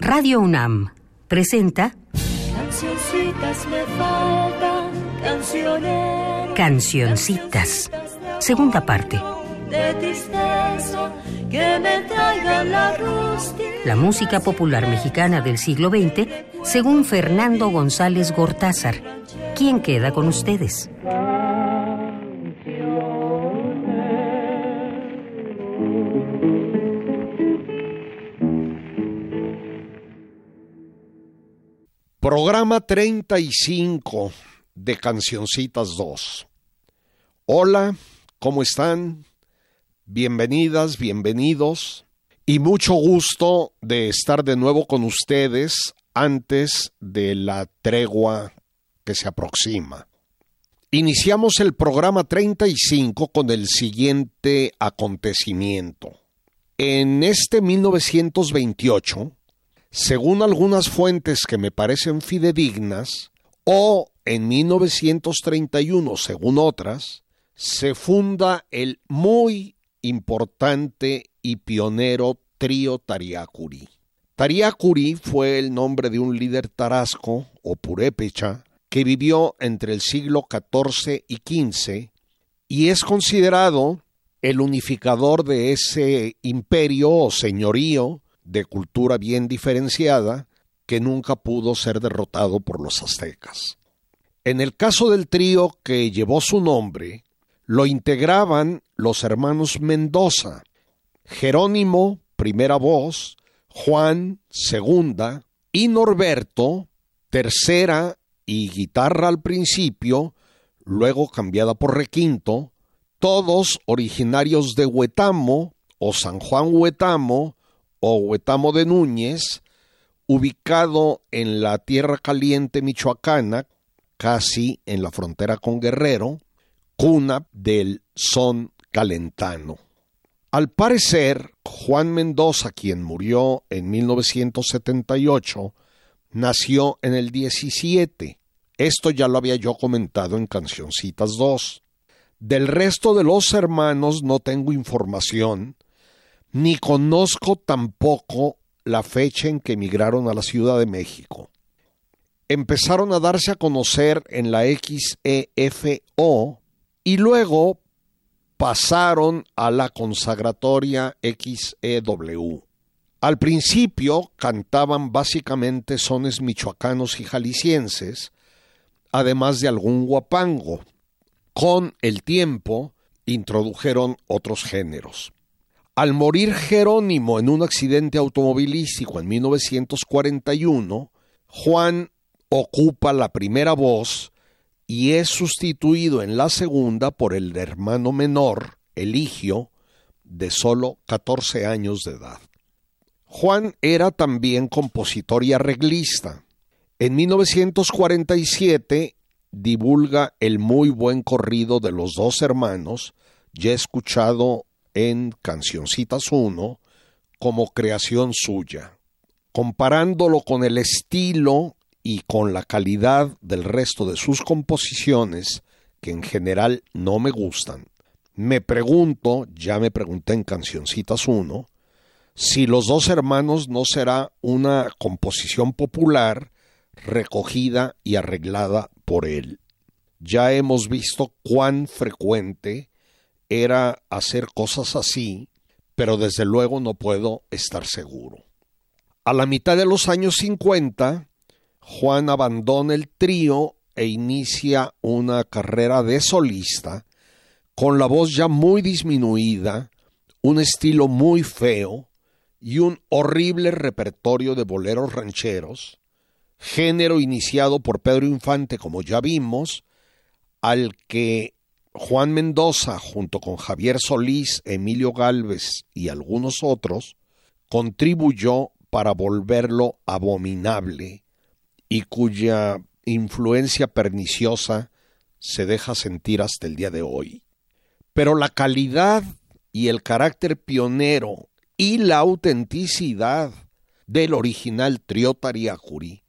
Radio UNAM presenta Cancioncitas me faltan, cancioneras. Cancioncitas. Segunda parte. De tristeza, que me traigan la rústica. La música popular mexicana del siglo XX, según Fernando González Gortázar. ¿Quién queda con ustedes? Programa 35 de Cancioncitas 2. Hola, ¿cómo están? Bienvenidas, bienvenidos y mucho gusto de estar de nuevo con ustedes antes de la tregua que se aproxima. Iniciamos el programa 35 con el siguiente acontecimiento. En este 1928, según algunas fuentes que me parecen fidedignas, o en 1931, según otras, se funda el muy importante y pionero trío Tariacuri. Tariacuri fue el nombre de un líder tarasco o purépecha que vivió entre el siglo XIV y XV y es considerado el unificador de ese imperio o señorío de cultura bien diferenciada que nunca pudo ser derrotado por los aztecas. En el caso del trío que llevó su nombre, lo integraban los hermanos Mendoza, Jerónimo, primera voz, Juan, segunda, y Norberto, tercera y guitarra al principio, luego cambiada por requinto, todos originarios de Huetamo o San Juan Huetamo, o Huetamo de Núñez, ubicado en la Tierra Caliente michoacana, casi en la frontera con Guerrero, cuna del son calentano. Al parecer, Juan Mendoza, quien murió en 1978, nació en el 17. Esto ya lo había yo comentado en Cancioncitas 2. Del resto de los hermanos no tengo información, ni conozco tampoco la fecha en que emigraron a la Ciudad de México. Empezaron a darse a conocer en la XEFO y luego pasaron a la consagratoria XEW. Al principio cantaban básicamente sones michoacanos y jaliscienses, además de algún guapango. Con el tiempo introdujeron otros géneros. Al morir Jerónimo en un accidente automovilístico en 1941, Juan ocupa la primera voz y es sustituido en la segunda por el hermano menor, Eligio, de solo 14 años de edad. Juan era también compositor y arreglista. En 1947 divulga el muy buen corrido de los dos hermanos, ya escuchado en Cancioncitas 1 como creación suya. Comparándolo con el estilo y con la calidad del resto de sus composiciones, que en general no me gustan, me pregunto, ya me pregunté en Cancioncitas 1, si Los dos hermanos no será una composición popular recogida y arreglada por él. Ya hemos visto cuán frecuente era hacer cosas así, pero desde luego no puedo estar seguro. A la mitad de los años 50, Juan abandona el trío e inicia una carrera de solista, con la voz ya muy disminuida, un estilo muy feo y un horrible repertorio de boleros rancheros, género iniciado por Pedro Infante, como ya vimos, al que Juan Mendoza, junto con Javier Solís, Emilio Galvez y algunos otros, contribuyó para volverlo abominable y cuya influencia perniciosa se deja sentir hasta el día de hoy. Pero la calidad y el carácter pionero y la autenticidad del original trio Tariacuri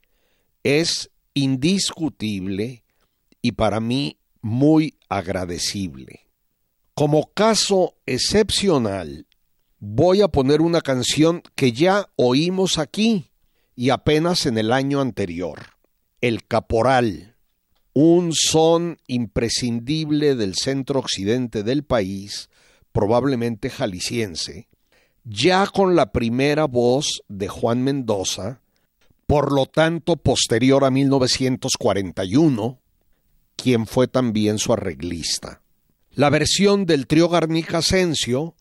es indiscutible y para mí muy agradecible. Como caso excepcional, voy a poner una canción que ya oímos aquí y apenas en el año anterior. El caporal, un son imprescindible del centro occidente del país, probablemente jalisciense, ya con la primera voz de Juan Mendoza, por lo tanto posterior a 1941, quien fue también su arreglista. La versión del trío Garnica Asensio,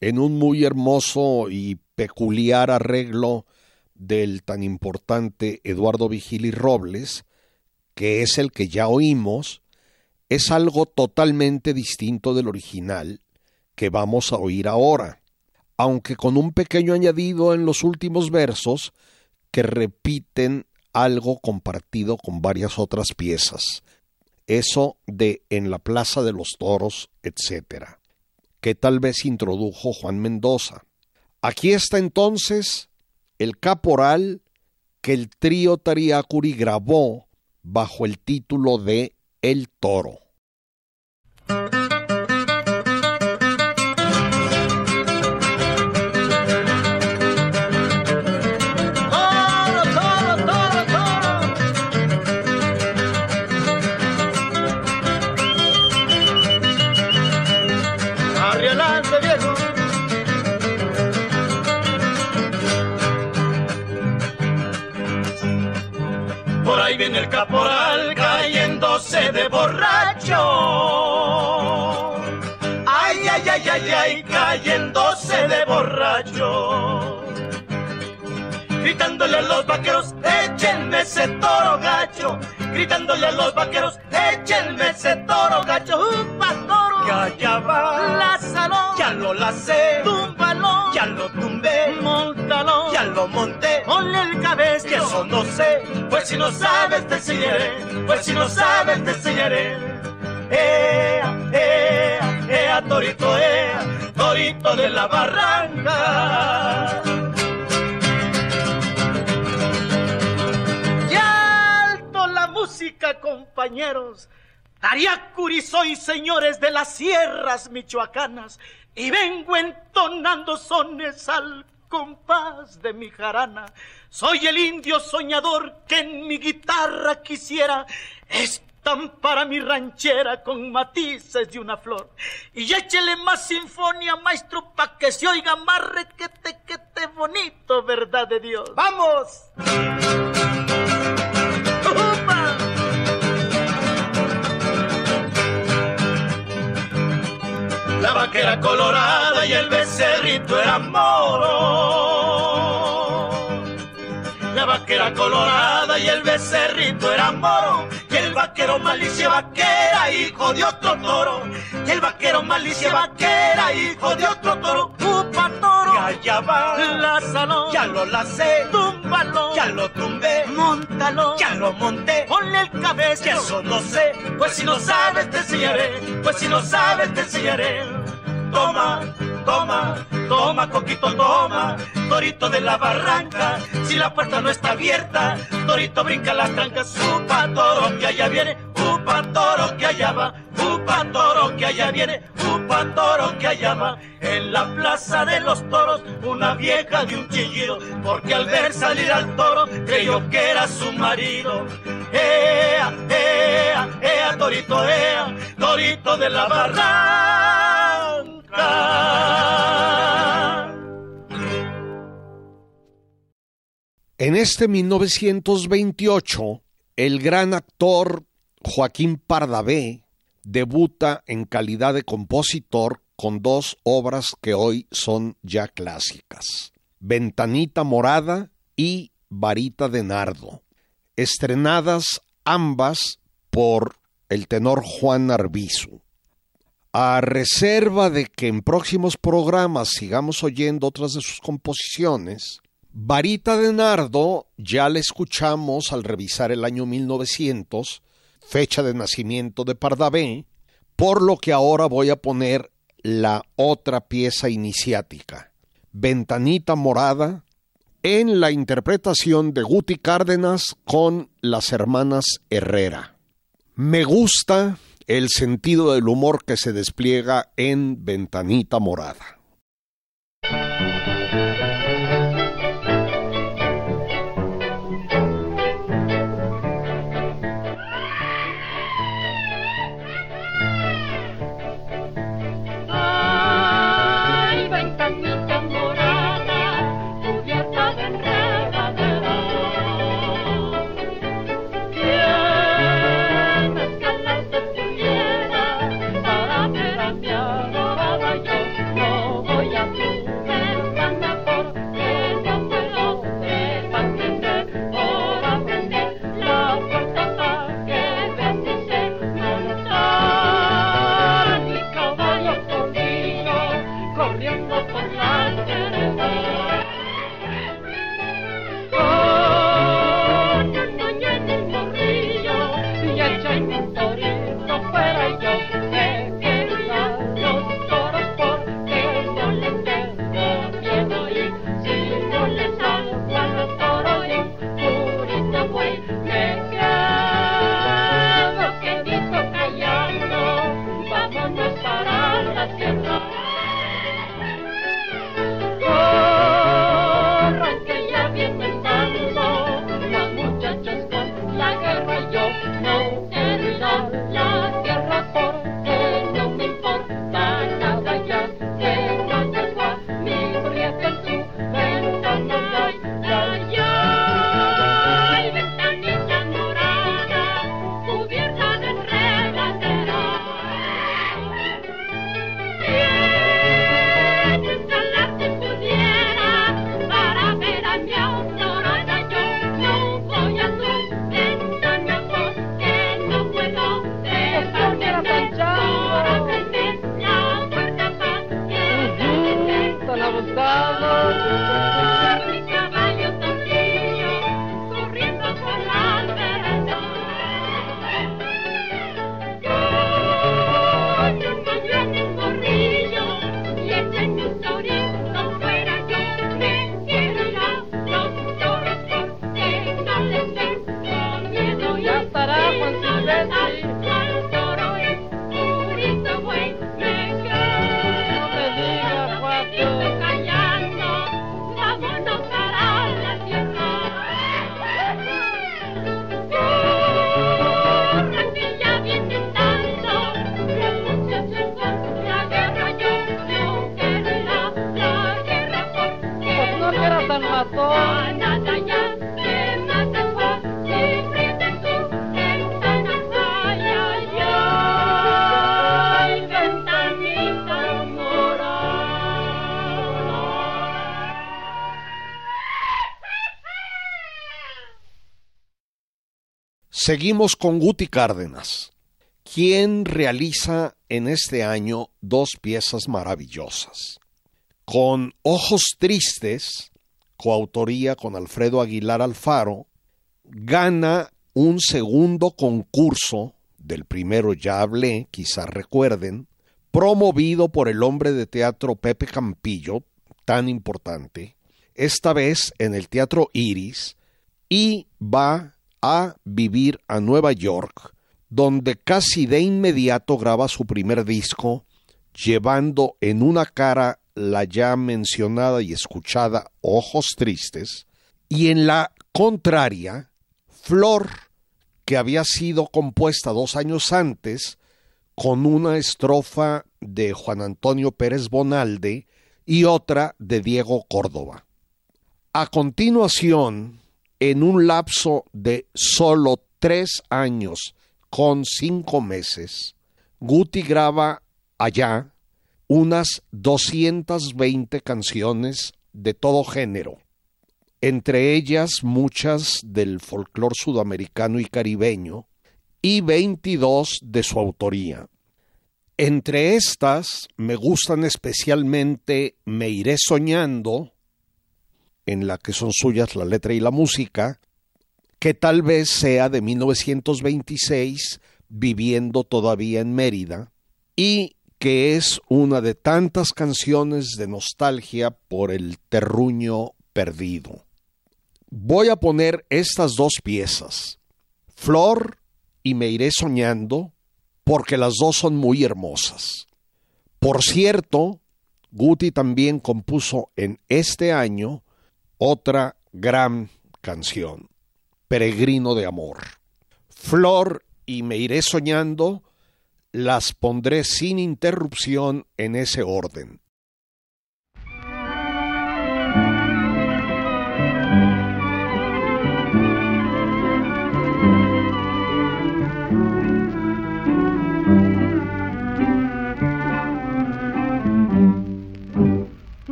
en un muy hermoso y peculiar arreglo del tan importante Eduardo Vigili Robles, que es el que ya oímos, es algo totalmente distinto del original que vamos a oír ahora, aunque con un pequeño añadido en los últimos versos que repiten algo compartido con varias otras piezas. Eso de en la Plaza de los Toros, etcétera, que tal vez introdujo Juan Mendoza. Aquí está entonces el caporal que el trío Tariacuri grabó bajo el título de El Toro. Cayéndose de borracho. Gritándole a los vaqueros, échenme ese toro gacho. Gritándole a los vaqueros, échenme ese toro gacho. ¡Upa, toro! Ya, ya va. salón Ya lo lacé. Túmbalo. Ya lo tumbé. Montalo. Ya lo monté. Ponle el cabeza. Que eso no sé. Pues si no sabes, te enseñaré. Pues si no sabes, te enseñaré. Ea, ea, ea, torito, ea, torito de la barranca. música, compañeros. Ariacuri soy, señores de las sierras michoacanas, y vengo entonando sones al compás de mi jarana. Soy el indio soñador que en mi guitarra quisiera estampar mi ranchera con matices de una flor. Y échele más sinfonía, maestro, pa' que se oiga más requete, que te bonito, verdad de Dios. ¡Vamos! la vaquera colorada y el becerrito era moro. La vaquera colorada y el becerrito era moro. El vaquero malicia vaquera, hijo de otro toro. Y el vaquero malicia vaquera, hijo de otro toro. Upa toro, ya va, lázalo, ya lo lacé, túmbalo, ya lo tumbé, montalo, ya lo monté, ponle el cabeza, que eso no sé, pues si no sabes te enseñaré, pues si no sabes te enseñaré. Toma, toma, toma, coquito, toma, torito de la barranca, si la puerta no está abierta, torito brinca las trancas, upa toro que allá viene, upa toro que allá va, upa toro que allá viene, upa toro que allá va, en la plaza de los toros, una vieja de un chillido, porque al ver salir al toro, creyó que era su marido, ea, ea, ea, torito, ea, torito de la barranca. En este 1928, el gran actor Joaquín Pardavé debuta en calidad de compositor con dos obras que hoy son ya clásicas, Ventanita Morada y Varita de Nardo, estrenadas ambas por el tenor Juan Arbizu. A reserva de que en próximos programas sigamos oyendo otras de sus composiciones, Varita de Nardo ya la escuchamos al revisar el año 1900, fecha de nacimiento de Pardavé, por lo que ahora voy a poner la otra pieza iniciática, Ventanita Morada, en la interpretación de Guti Cárdenas con las hermanas Herrera. Me gusta el sentido del humor que se despliega en Ventanita Morada. Seguimos con Guti Cárdenas, quien realiza en este año dos piezas maravillosas. Con Ojos Tristes coautoría con Alfredo Aguilar Alfaro, gana un segundo concurso, del primero ya hablé, quizás recuerden, promovido por el hombre de teatro Pepe Campillo, tan importante, esta vez en el Teatro Iris, y va a vivir a Nueva York, donde casi de inmediato graba su primer disco, llevando en una cara la ya mencionada y escuchada Ojos Tristes, y en la contraria, Flor, que había sido compuesta dos años antes, con una estrofa de Juan Antonio Pérez Bonalde y otra de Diego Córdoba. A continuación, en un lapso de solo tres años con cinco meses, Guti graba allá unas 220 canciones de todo género, entre ellas muchas del folclor sudamericano y caribeño, y 22 de su autoría. Entre estas me gustan especialmente Me iré soñando, en la que son suyas la letra y la música, que tal vez sea de 1926, viviendo todavía en Mérida, y que es una de tantas canciones de nostalgia por el terruño perdido. Voy a poner estas dos piezas, Flor y Me iré soñando, porque las dos son muy hermosas. Por cierto, Guti también compuso en este año otra gran canción, Peregrino de Amor. Flor y Me iré soñando las pondré sin interrupción en ese orden.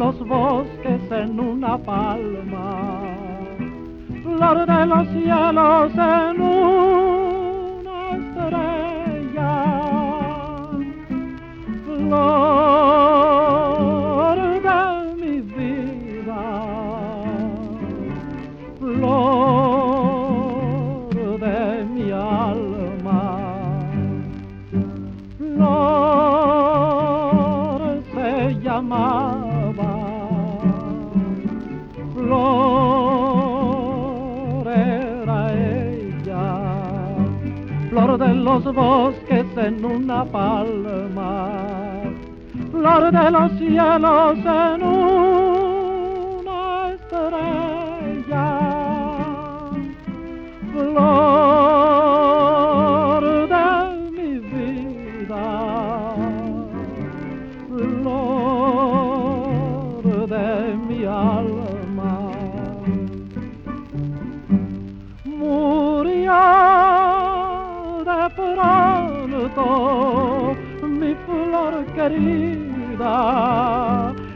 En una palma, flor de los cielos en una estrella, flor de mi vida, flor de mi alma, flor se llama los bosques en una palma, flor de los cielos en una estrella, querida,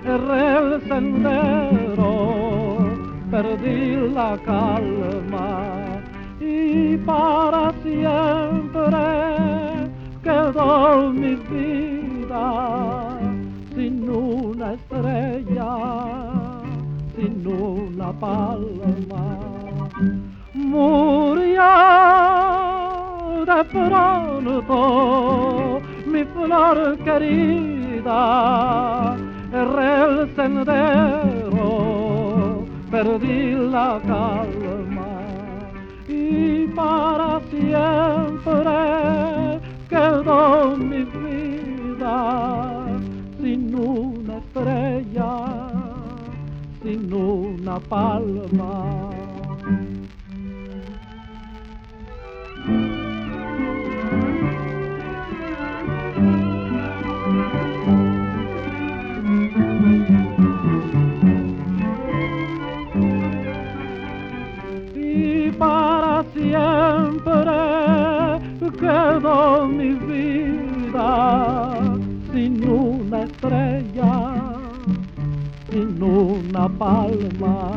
erré el sendero, perdí la calma y para siempre quedó mi vida sin una estrella, sin una palma. Murió de pronto flor querida, erré el sendero, perdí la calma y para siempre quedó mi vida sin una estrella, sin una palma. Quedó mi vida sin una estrella, sin una palma.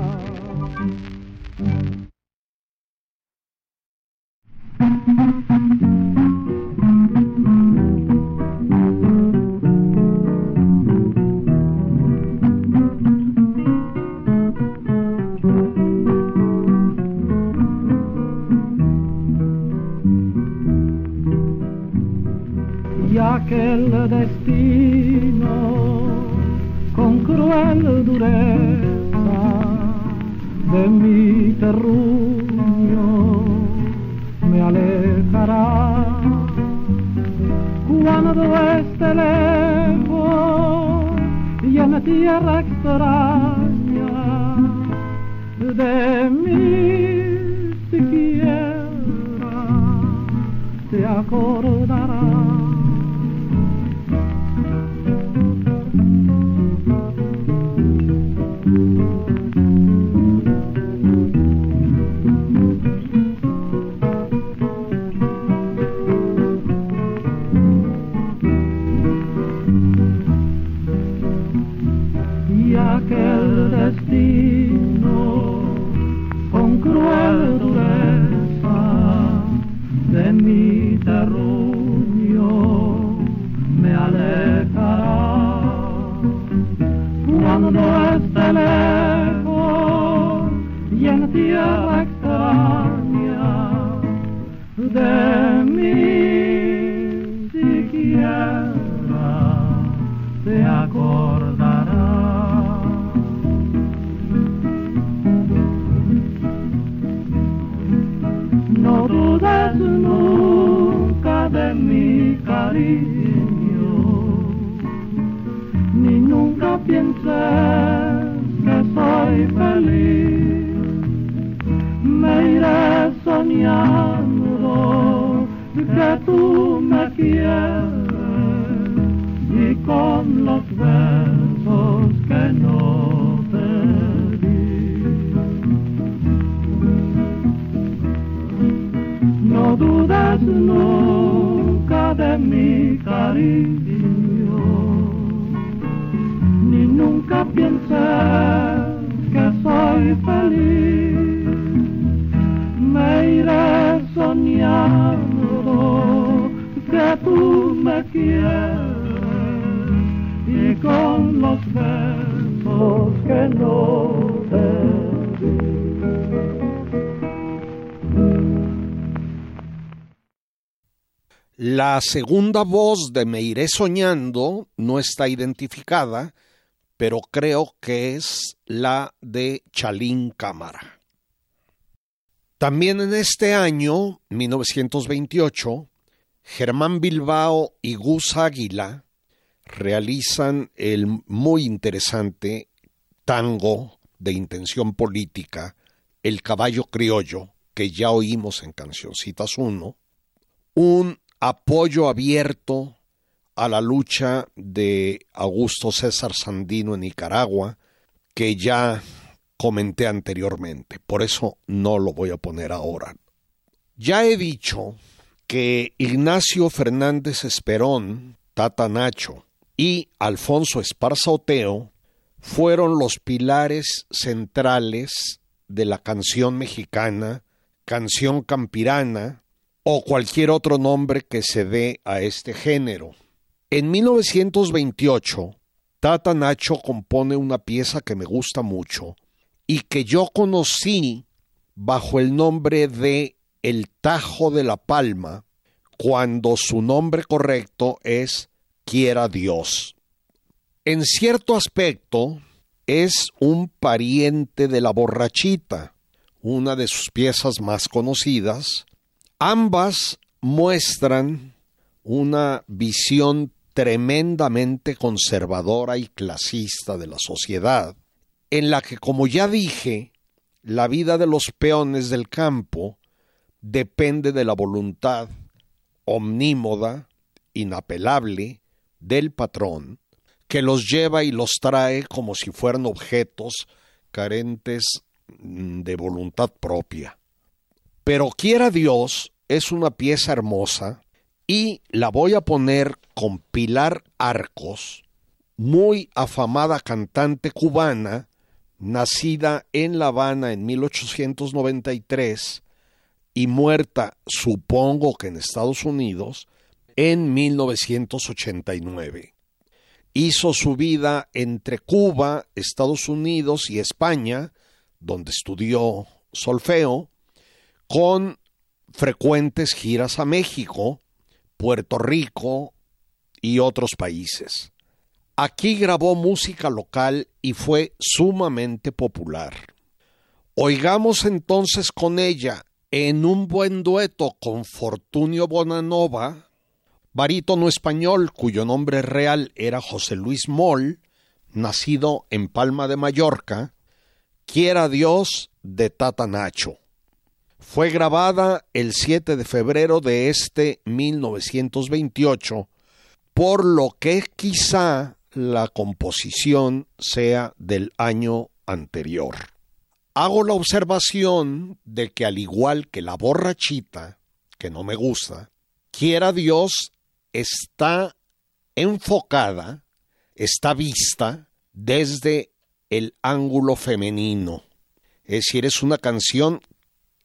nunca de mi cariño, ni nunca pienses que soy feliz. Me iré soñando que tú me quieres y con los besos. nunca de mi cariño, ni nunca pienses que soy feliz, me iré soñando que tú me quieres y con los besos que no. La segunda voz de Me iré soñando no está identificada, pero creo que es la de Chalín Cámara. También en este año, 1928, Germán Bilbao y Gus Águila realizan el muy interesante tango de intención política, El caballo criollo, que ya oímos en Cancioncitas 1, un apoyo abierto a la lucha de Augusto César Sandino en Nicaragua, que ya comenté anteriormente, por eso no lo voy a poner ahora. Ya he dicho que Ignacio Fernández Esperón, Tata Nacho, y Alfonso Esparza Oteo fueron los pilares centrales de la canción mexicana, canción campirana o cualquier otro nombre que se dé a este género. En 1928, Tata Nacho compone una pieza que me gusta mucho y que yo conocí bajo el nombre de El Tajo de la Palma, cuando su nombre correcto es quiera Dios. En cierto aspecto, es un pariente de la borrachita, una de sus piezas más conocidas. Ambas muestran una visión tremendamente conservadora y clasista de la sociedad, en la que, como ya dije, la vida de los peones del campo depende de la voluntad omnímoda, inapelable, del patrón que los lleva y los trae como si fueran objetos carentes mm, de voluntad propia. Pero quiera Dios es una pieza hermosa y la voy a poner con Pilar Arcos, muy afamada cantante cubana, nacida en La Habana en 1893 y muerta, supongo que en Estados Unidos, en 1989. Hizo su vida entre Cuba, Estados Unidos y España, donde estudió solfeo, con frecuentes giras a México, Puerto Rico y otros países. Aquí grabó música local y fue sumamente popular. Oigamos entonces con ella, en un buen dueto con Fortunio Bonanova, barítono español cuyo nombre real era José Luis Moll, nacido en Palma de Mallorca, Quiera Dios de Tata Nacho. Fue grabada el 7 de febrero de este 1928, por lo que quizá la composición sea del año anterior. Hago la observación de que al igual que la borrachita, que no me gusta, quiera Dios está enfocada, está vista desde el ángulo femenino. Es decir, es una canción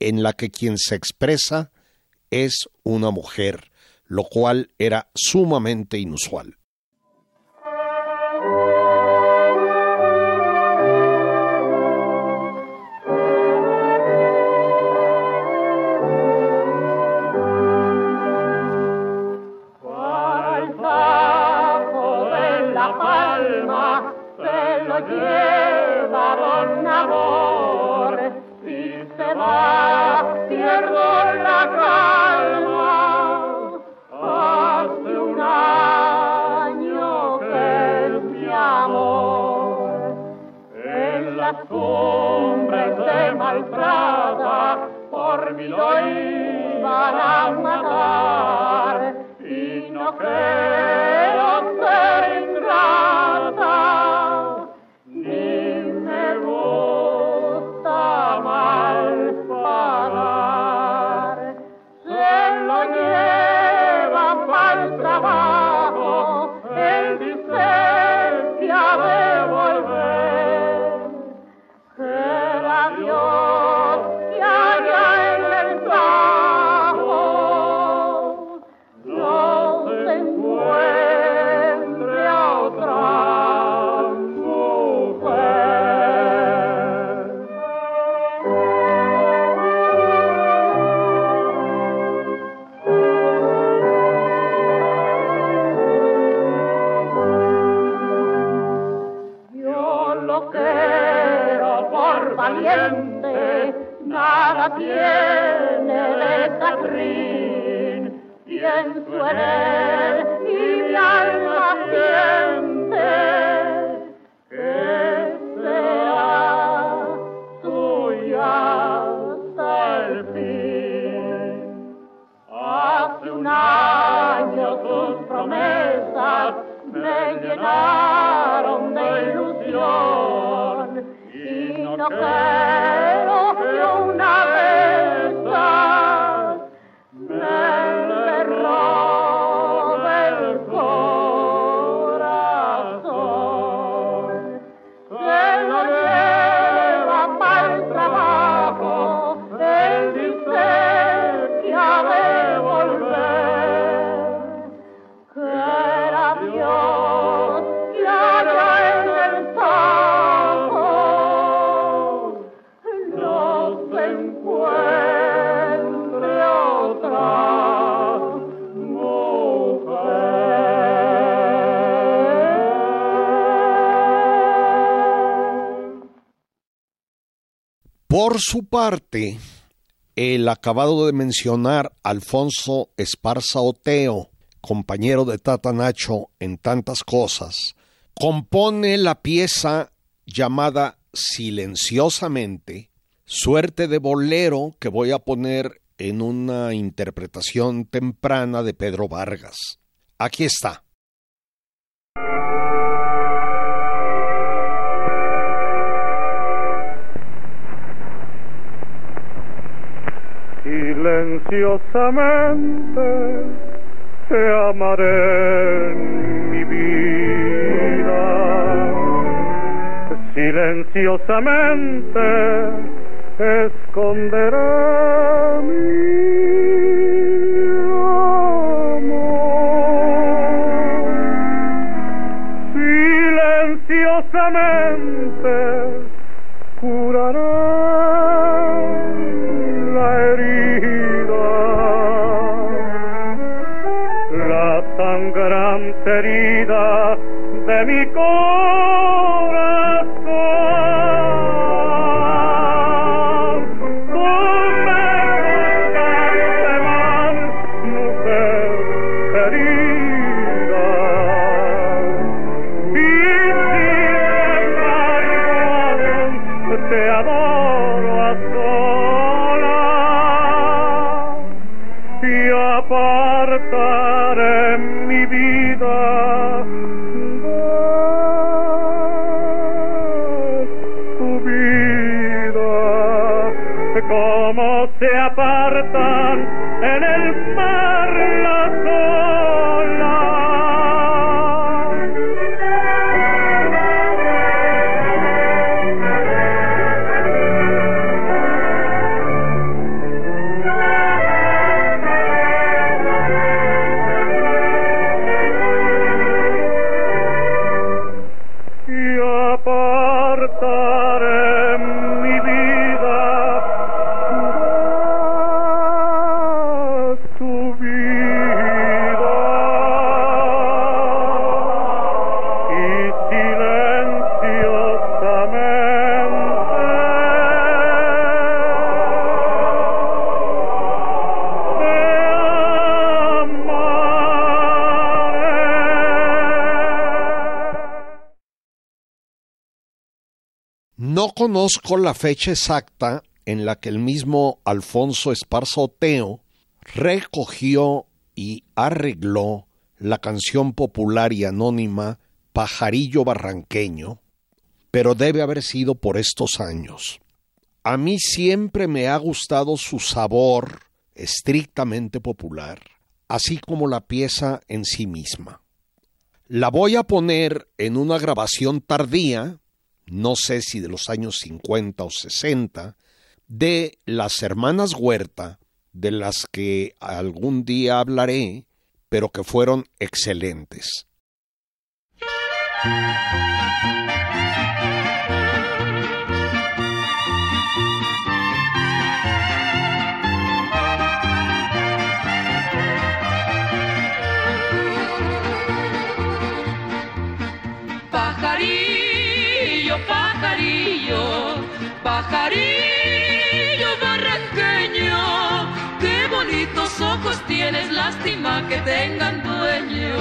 en la que quien se expresa es una mujer, lo cual era sumamente inusual. John. Por su parte, el acabado de mencionar Alfonso Esparza Oteo, compañero de Tata Nacho en tantas cosas, compone la pieza llamada Silenciosamente, suerte de bolero que voy a poner en una interpretación temprana de Pedro Vargas. Aquí está. Silenciosamente te amaré en mi vida. Silenciosamente esconderé mi amor. Silenciosamente curaré herida de mi corazón. Tú me trataste mal, mujer querida. Y sin embargo te adoro a solas y apartaré conozco la fecha exacta en la que el mismo Alfonso Esparza Oteo recogió y arregló la canción popular y anónima Pajarillo Barranqueño, pero debe haber sido por estos años. A mí siempre me ha gustado su sabor estrictamente popular, así como la pieza en sí misma. La voy a poner en una grabación tardía, no sé si de los años 50 o 60, de las hermanas Huerta, de las que algún día hablaré, pero que fueron excelentes. Pajarillo barranqueño, qué bonitos ojos tienes, lástima que tengan dueño.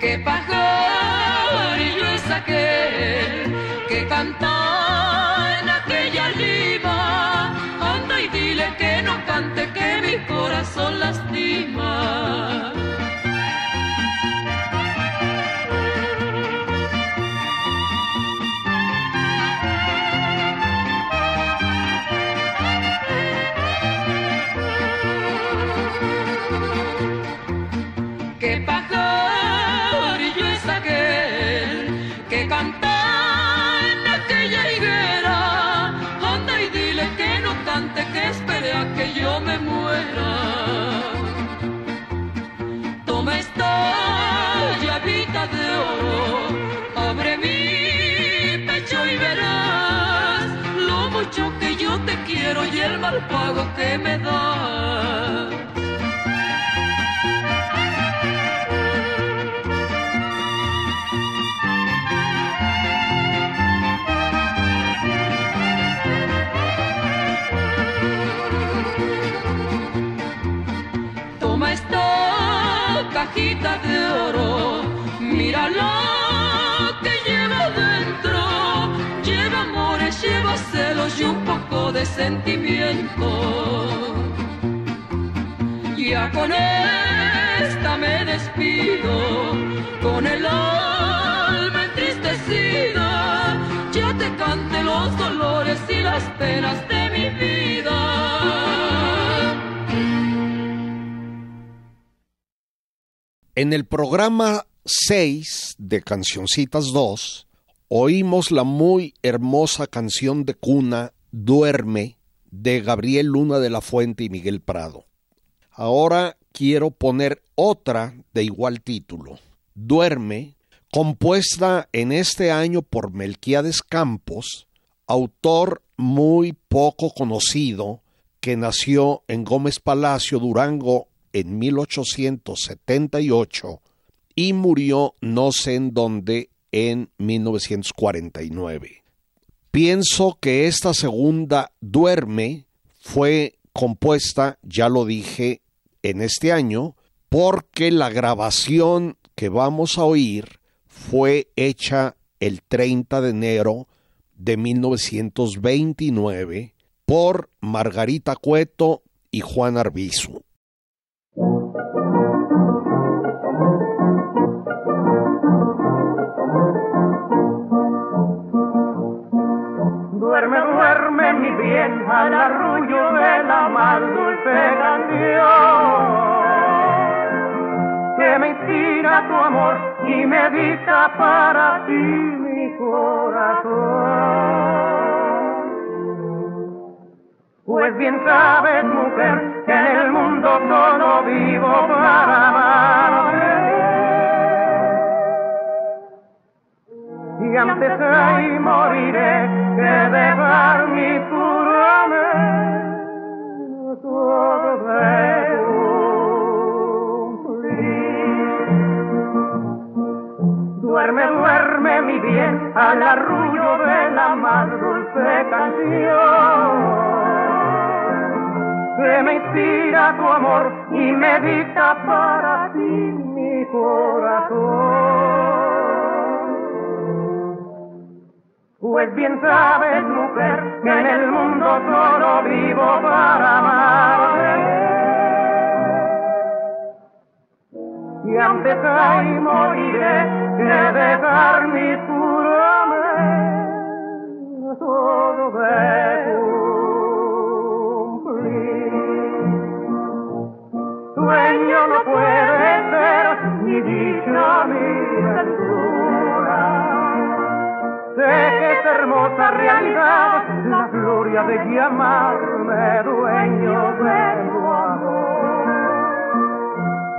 Qué pajarillo es aquel que canta en aquella lima, anda y dile que no cante, que mi corazón lastima. Y el mal pago que me das. Toma esta cajita de oro, míralo de sentimiento. Ya con esta me despido, con el alma entristecida, ya te cante los dolores y las penas de mi vida. En el programa 6 de Cancioncitas 2, oímos la muy hermosa canción de cuna Duerme de Gabriel Luna de la Fuente y Miguel Prado. Ahora quiero poner otra de igual título, Duerme, compuesta en este año por Melquiades Campos, autor muy poco conocido que nació en Gómez Palacio, Durango, en 1878 y murió no sé en dónde en 1949. Pienso que esta segunda Duerme fue compuesta, ya lo dije, en este año, porque la grabación que vamos a oír fue hecha el 30 de enero de 1929 por Margarita Cueto y Juan Arbizu. Al arrullo de la más dulce canción que me inspira tu amor y me dicta para ti mi corazón. Pues bien sabes, mujer, que en el mundo solo vivo para amarte. Y antes de moriré que dejar mi cumplir. Duerme, duerme mi bien al arrullo de la más dulce canción que me inspira tu amor y me dicta para ti mi corazón. Pues bien sabes, mujer, que en el mundo solo vivo para amarte. Y antes ahí moriré que dejar mi juramento todo de cumplir. Sueño no puede ser ni dicha mi hermosa realidad la gloria de llamarme dueño de tu amor.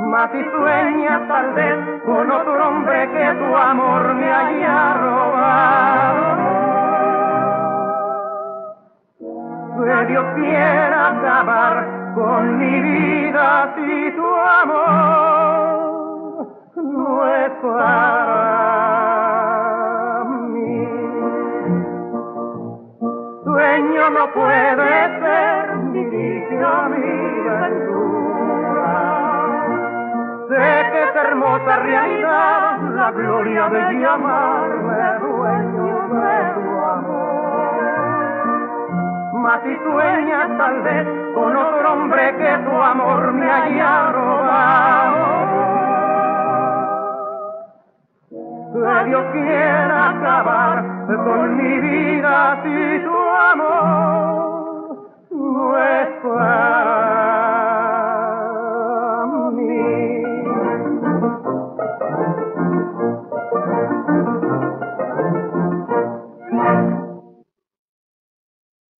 Mas si sueñas tal vez con otro hombre que tu amor me haya robado. Que Dios quiera acabar con mi vida si tu amor no es para no puede ser ni dicha mi ventura. Sé que es hermosa realidad la gloria de llamarme dueño de tu amor. Mas si sueñas tal vez con otro hombre que tu amor me haya robado. Que Dios quiera acabar con mi vida si tu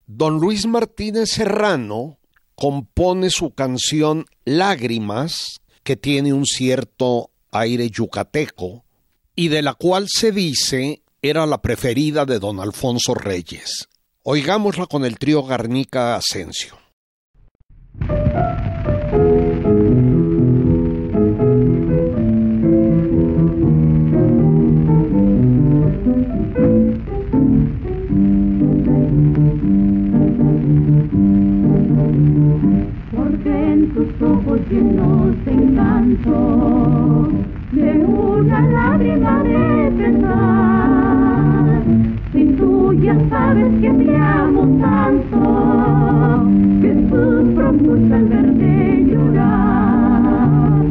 Don Luis Martínez Serrano compone su canción Lágrimas, que tiene un cierto aire yucateco, y de la cual se dice era la preferida de don Alfonso Reyes. Oigámosla con el trío Garnica Asensio. llenos de encanto, de una lágrima de pesar. Si tú ya sabes que al verte llorar.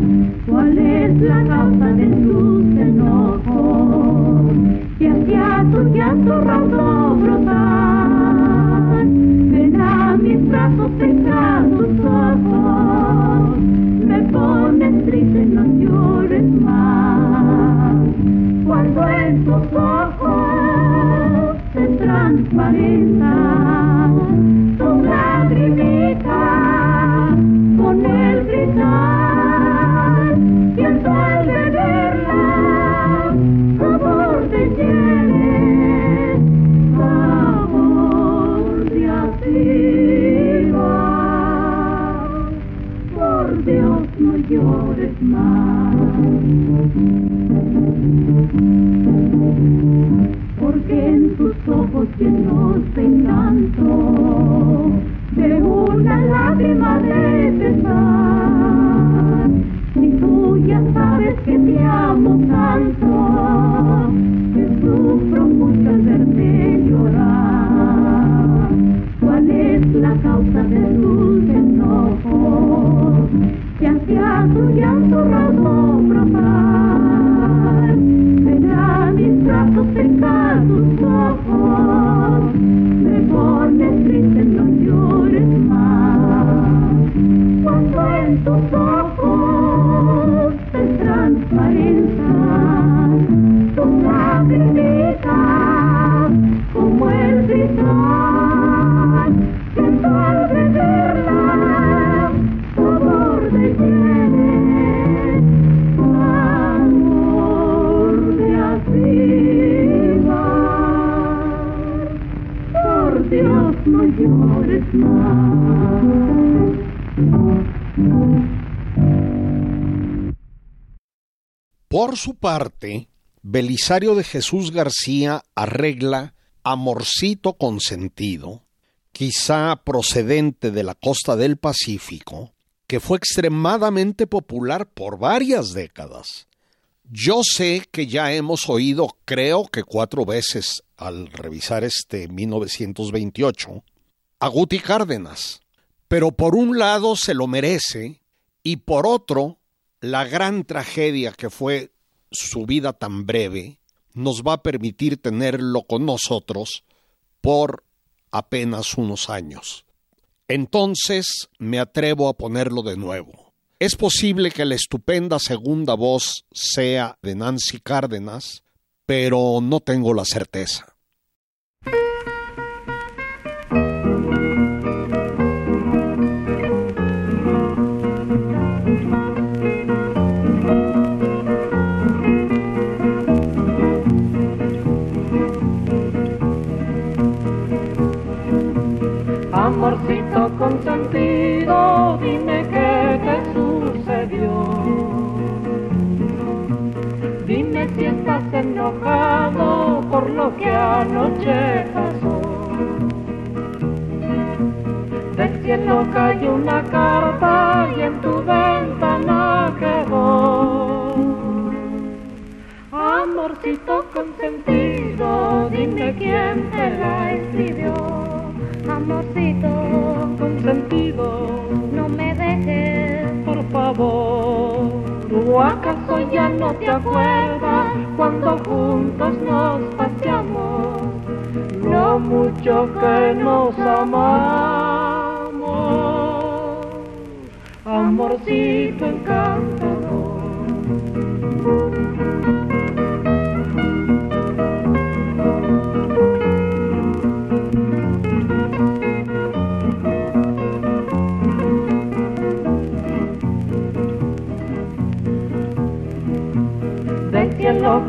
¿Cuál es la causa de tus enojos? Que hacia tus llantos raso brotar. Ven a mis brazos, seca tus ojos. Me pones triste, no llores más. Cuando en tus ojos se transparentan. Belisario de Jesús García arregla Amorcito Consentido, quizá procedente de la costa del Pacífico, que fue extremadamente popular por varias décadas. Yo sé que ya hemos oído, creo que cuatro veces al revisar este 1928, a Guti Cárdenas, pero por un lado se lo merece y por otro, la gran tragedia que fue su vida tan breve nos va a permitir tenerlo con nosotros por apenas unos años. Entonces me atrevo a ponerlo de nuevo. Es posible que la estupenda segunda voz sea de Nancy Cárdenas, pero no tengo la certeza. Consentido, dime qué te sucedió. Dime si estás enojado por lo que anoche pasó. Del cielo cayó una carta y en tu ventana quedó. Amorcito consentido, dime quién te la escribió. Amorcito, Consentido, no me dejes. por favor. ¿O acaso ya no te acuerdas cuando juntos nos paseamos? Lo mucho que nos amamos. Amorcito encantador.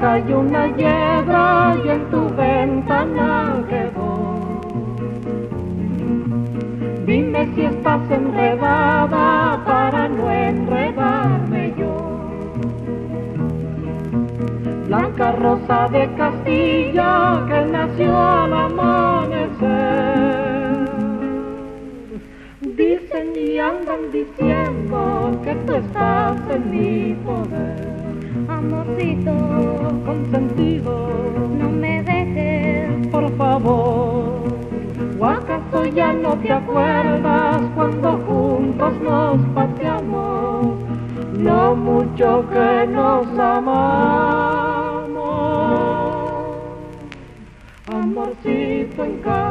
Cayó una hiedra y en tu ventana quedó. Dime si estás enredada para no enredarme yo. Blanca rosa de Castilla que nació al amanecer. Dicen y andan diciendo que tú estás en mi poder Amorcito, consentido, no me dejes. por favor. ¿O acaso ya no te acuerdas cuando juntos nos paseamos? Lo mucho que nos amamos. Amorcito encantador.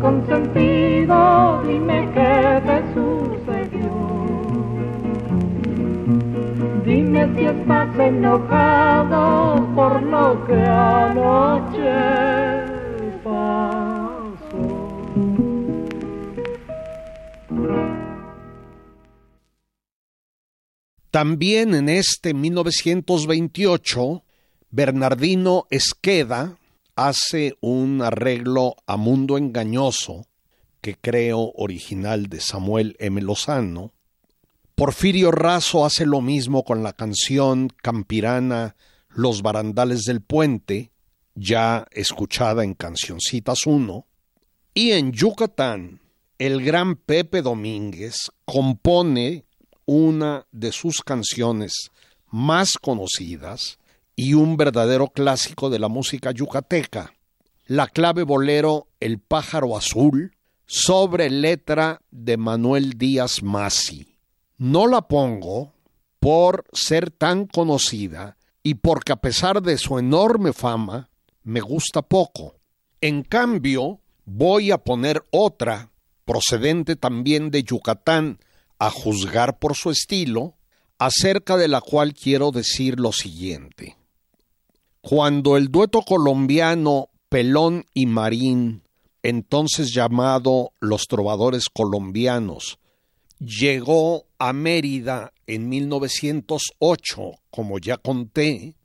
consentido, dime qué te sucedió. Dime si estás enojado por lo que anoche pasó. También en este 1928, Bernardino Esqueda hace un arreglo a Mundo Engañoso, que creo original de Samuel M. Lozano. Porfirio Razo hace lo mismo con la canción campirana Los barandales del puente, ya escuchada en Cancioncitas 1. Y en Yucatán, el gran Pepe Domínguez compone una de sus canciones más conocidas y un verdadero clásico de la música yucateca, la clave bolero El pájaro azul, sobre letra de Manuel Díaz Masi. No la pongo por ser tan conocida y porque a pesar de su enorme fama, me gusta poco. En cambio, voy a poner otra, procedente también de Yucatán, a juzgar por su estilo, acerca de la cual quiero decir lo siguiente. Cuando el dueto colombiano Pelón y Marín, entonces llamado Los Trovadores Colombianos, llegó a Mérida en 1908, como ya conté,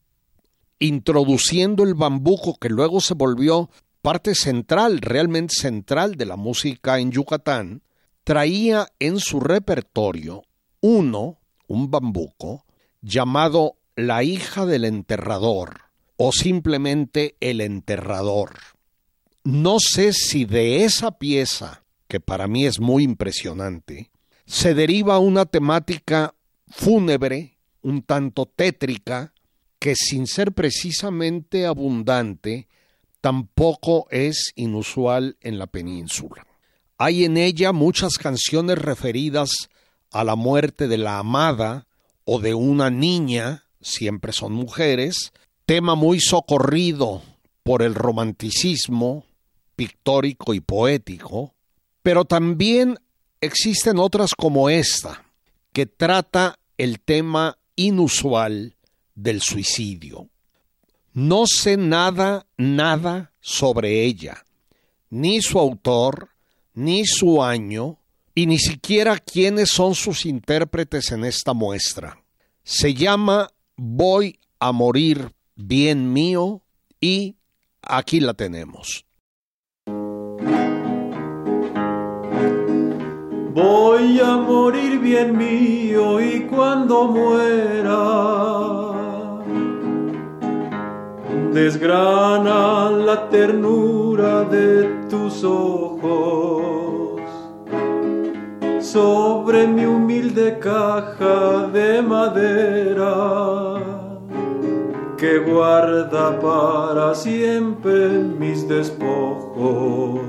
introduciendo el bambuco que luego se volvió parte central, realmente central de la música en Yucatán, traía en su repertorio uno, un bambuco, llamado La hija del enterrador o simplemente El enterrador. No sé si de esa pieza, que para mí es muy impresionante, se deriva una temática fúnebre, un tanto tétrica, que sin ser precisamente abundante, tampoco es inusual en la península. Hay en ella muchas canciones referidas a la muerte de la amada o de una niña, siempre son mujeres, tema muy socorrido por el romanticismo pictórico y poético, pero también existen otras como esta, que trata el tema inusual del suicidio. No sé nada, nada sobre ella, ni su autor, ni su año, y ni siquiera quiénes son sus intérpretes en esta muestra. Se llama Voy a morir bien mío y aquí la tenemos. Voy a morir bien mío y cuando muera desgrana la ternura de tus ojos sobre mi humilde caja de madera que guarda para siempre mis despojos.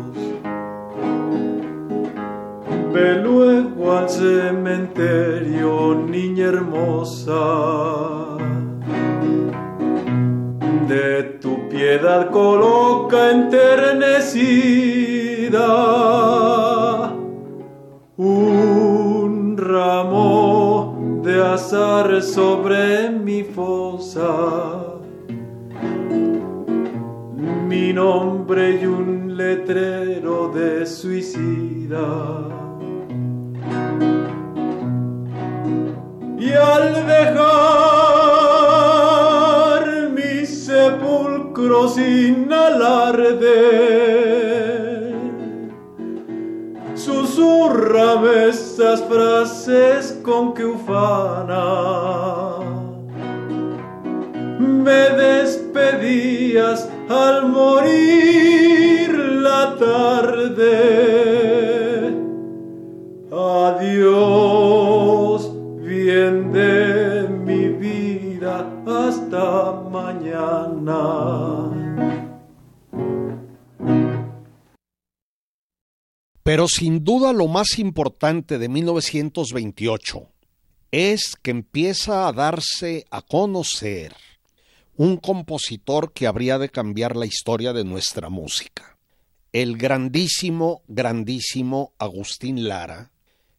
Ve luego al cementerio, niña hermosa de tu piedad coloca enternecida un ramo sobre mi fosa, mi nombre y un letrero de suicida. Y al dejar sin alarde. Susurrame estas frases con que ufana. Me despedías al morir la tarde. Pero sin duda lo más importante de 1928 es que empieza a darse a conocer un compositor que habría de cambiar la historia de nuestra música. El grandísimo, grandísimo Agustín Lara,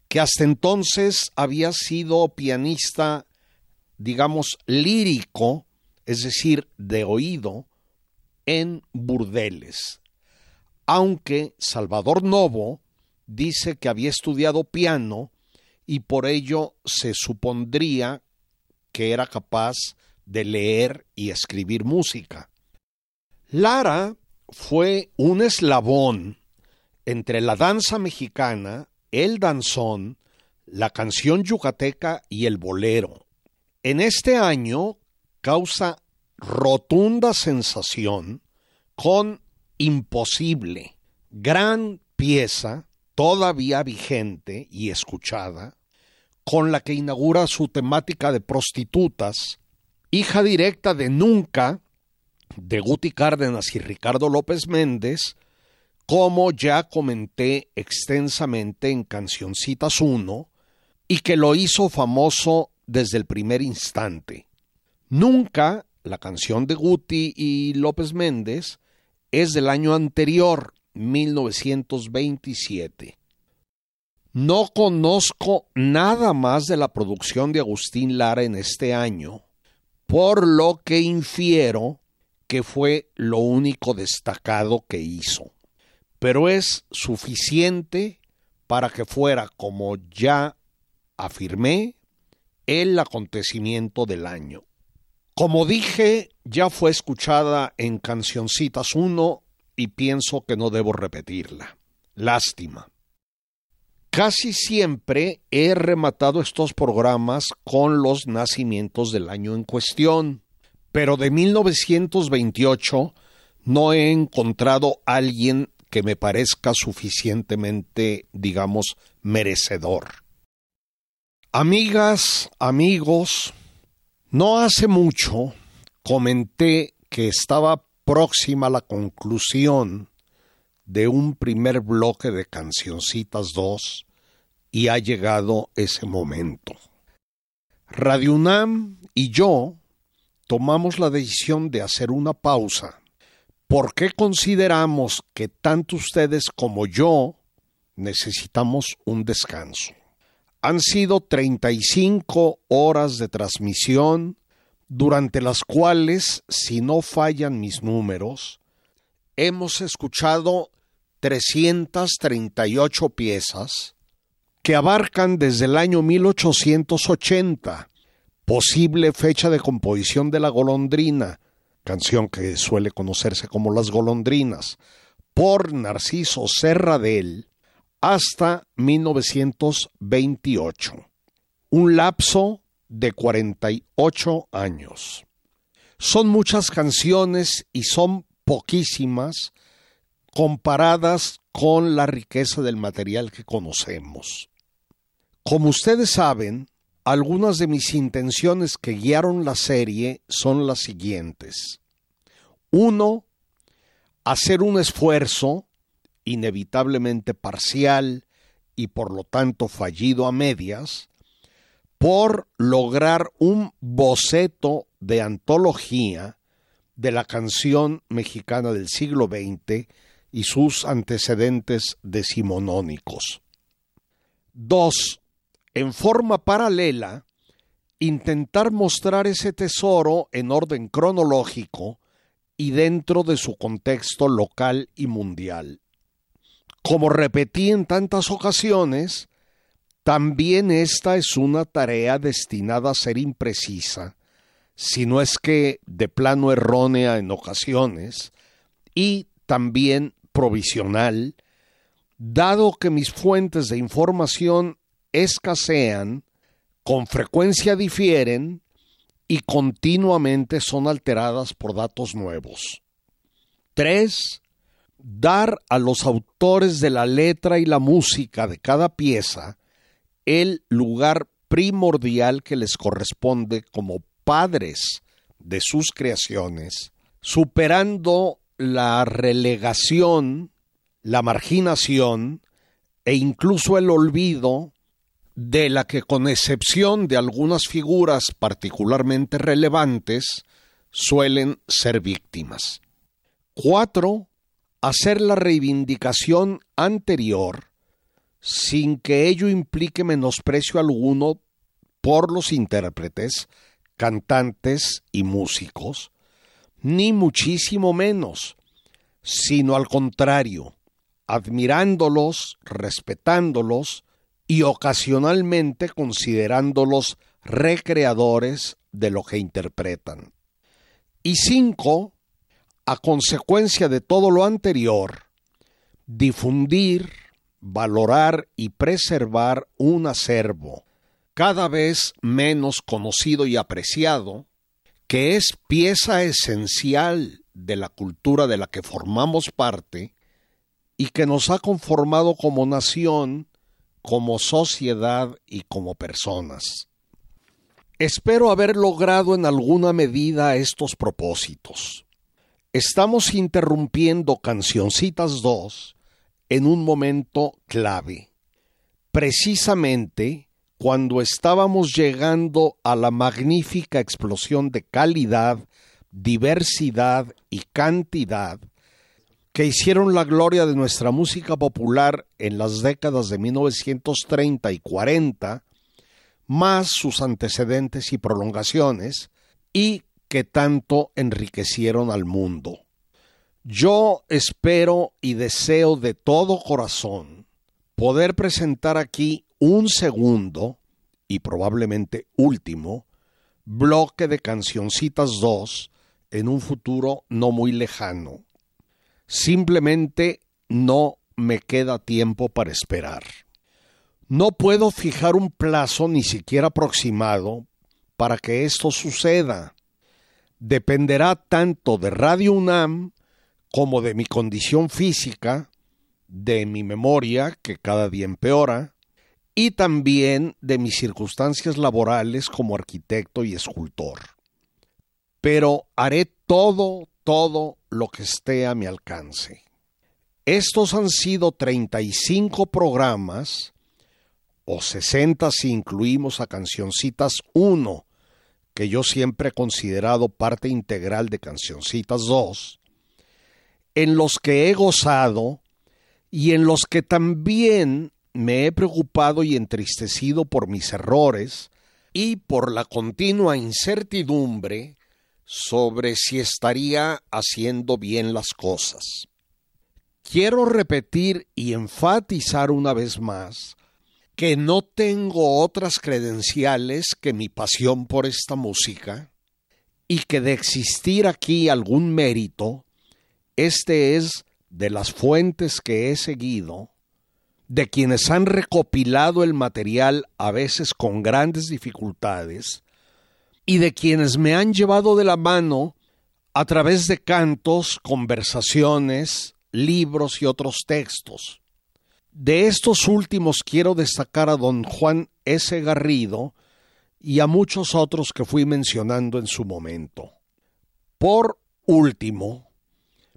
que hasta entonces había sido pianista, digamos, lírico, es decir, de oído, en burdeles, aunque Salvador Novo dice que había estudiado piano y por ello se supondría que era capaz de leer y escribir música. Lara fue un eslabón entre la danza mexicana, el danzón, la canción yucateca y el bolero. En este año causa rotunda sensación con Imposible, gran pieza todavía vigente y escuchada, con la que inaugura su temática de prostitutas, hija directa de Nunca, de Guti Cárdenas y Ricardo López Méndez, como ya comenté extensamente en Cancioncitas 1, y que lo hizo famoso desde el primer instante. Nunca, la canción de Guti y López Méndez, es del año anterior, 1927. No conozco nada más de la producción de Agustín Lara en este año, por lo que infiero que fue lo único destacado que hizo. Pero es suficiente para que fuera, como ya afirmé, el acontecimiento del año. Como dije, ya fue escuchada en Cancioncitas 1 y pienso que no debo repetirla. Lástima. Casi siempre he rematado estos programas con los nacimientos del año en cuestión, pero de 1928 no he encontrado alguien que me parezca suficientemente, digamos, merecedor. Amigas, amigos, no hace mucho comenté que estaba próxima la conclusión de un primer bloque de Cancioncitas 2 y ha llegado ese momento. Radio UNAM y yo tomamos la decisión de hacer una pausa porque consideramos que tanto ustedes como yo necesitamos un descanso. Han sido 35 horas de transmisión, durante las cuales, si no fallan mis números, hemos escuchado 338 piezas que abarcan desde el año 1880, posible fecha de composición de la golondrina, canción que suele conocerse como Las golondrinas, por Narciso Serradell, hasta 1928, un lapso de 48 años. Son muchas canciones y son poquísimas comparadas con la riqueza del material que conocemos. Como ustedes saben, algunas de mis intenciones que guiaron la serie son las siguientes. Uno, hacer un esfuerzo inevitablemente parcial y por lo tanto fallido a medias, por lograr un boceto de antología de la canción mexicana del siglo XX y sus antecedentes decimonónicos. Dos, en forma paralela, intentar mostrar ese tesoro en orden cronológico y dentro de su contexto local y mundial. Como repetí en tantas ocasiones, también esta es una tarea destinada a ser imprecisa, si no es que de plano errónea en ocasiones, y también provisional, dado que mis fuentes de información escasean, con frecuencia difieren y continuamente son alteradas por datos nuevos. 3 dar a los autores de la letra y la música de cada pieza el lugar primordial que les corresponde como padres de sus creaciones, superando la relegación, la marginación e incluso el olvido de la que con excepción de algunas figuras particularmente relevantes suelen ser víctimas. Cuatro, hacer la reivindicación anterior sin que ello implique menosprecio alguno por los intérpretes, cantantes y músicos, ni muchísimo menos, sino al contrario, admirándolos, respetándolos y ocasionalmente considerándolos recreadores de lo que interpretan. Y cinco, a consecuencia de todo lo anterior, difundir, valorar y preservar un acervo cada vez menos conocido y apreciado, que es pieza esencial de la cultura de la que formamos parte y que nos ha conformado como nación, como sociedad y como personas. Espero haber logrado en alguna medida estos propósitos. Estamos interrumpiendo Cancioncitas 2 en un momento clave, precisamente cuando estábamos llegando a la magnífica explosión de calidad, diversidad y cantidad que hicieron la gloria de nuestra música popular en las décadas de 1930 y 40, más sus antecedentes y prolongaciones, y que tanto enriquecieron al mundo. Yo espero y deseo de todo corazón poder presentar aquí un segundo y probablemente último bloque de cancioncitas 2 en un futuro no muy lejano. Simplemente no me queda tiempo para esperar. No puedo fijar un plazo ni siquiera aproximado para que esto suceda. Dependerá tanto de Radio UNAM como de mi condición física, de mi memoria, que cada día empeora, y también de mis circunstancias laborales como arquitecto y escultor. Pero haré todo, todo lo que esté a mi alcance. Estos han sido 35 programas, o 60 si incluimos a Cancioncitas 1, que yo siempre he considerado parte integral de Cancioncitas 2, en los que he gozado y en los que también me he preocupado y entristecido por mis errores y por la continua incertidumbre sobre si estaría haciendo bien las cosas. Quiero repetir y enfatizar una vez más que no tengo otras credenciales que mi pasión por esta música y que de existir aquí algún mérito, este es de las fuentes que he seguido, de quienes han recopilado el material a veces con grandes dificultades, y de quienes me han llevado de la mano a través de cantos, conversaciones, libros y otros textos. De estos últimos quiero destacar a don Juan S. Garrido y a muchos otros que fui mencionando en su momento. Por último,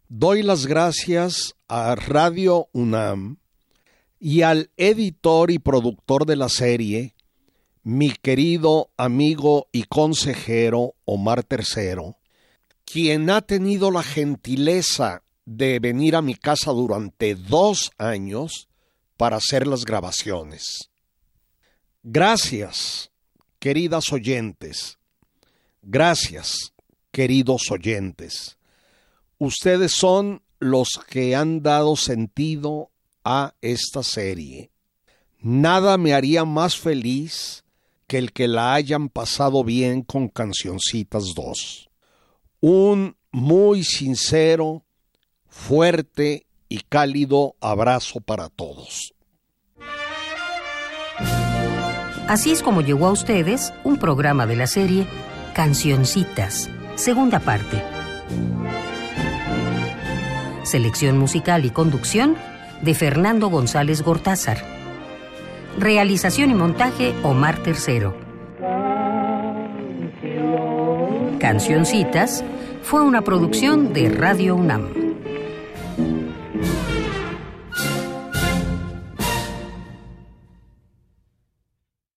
doy las gracias a Radio UNAM y al editor y productor de la serie, mi querido amigo y consejero Omar Tercero, quien ha tenido la gentileza de venir a mi casa durante dos años para hacer las grabaciones. Gracias, queridas oyentes. Gracias, queridos oyentes. Ustedes son los que han dado sentido a esta serie. Nada me haría más feliz que el que la hayan pasado bien con Cancioncitas 2. Un muy sincero, fuerte y cálido abrazo para todos. Así es como llegó a ustedes un programa de la serie Cancioncitas, segunda parte. Selección musical y conducción de Fernando González Gortázar. Realización y montaje Omar Tercero. Cancioncitas fue una producción de Radio UNAM.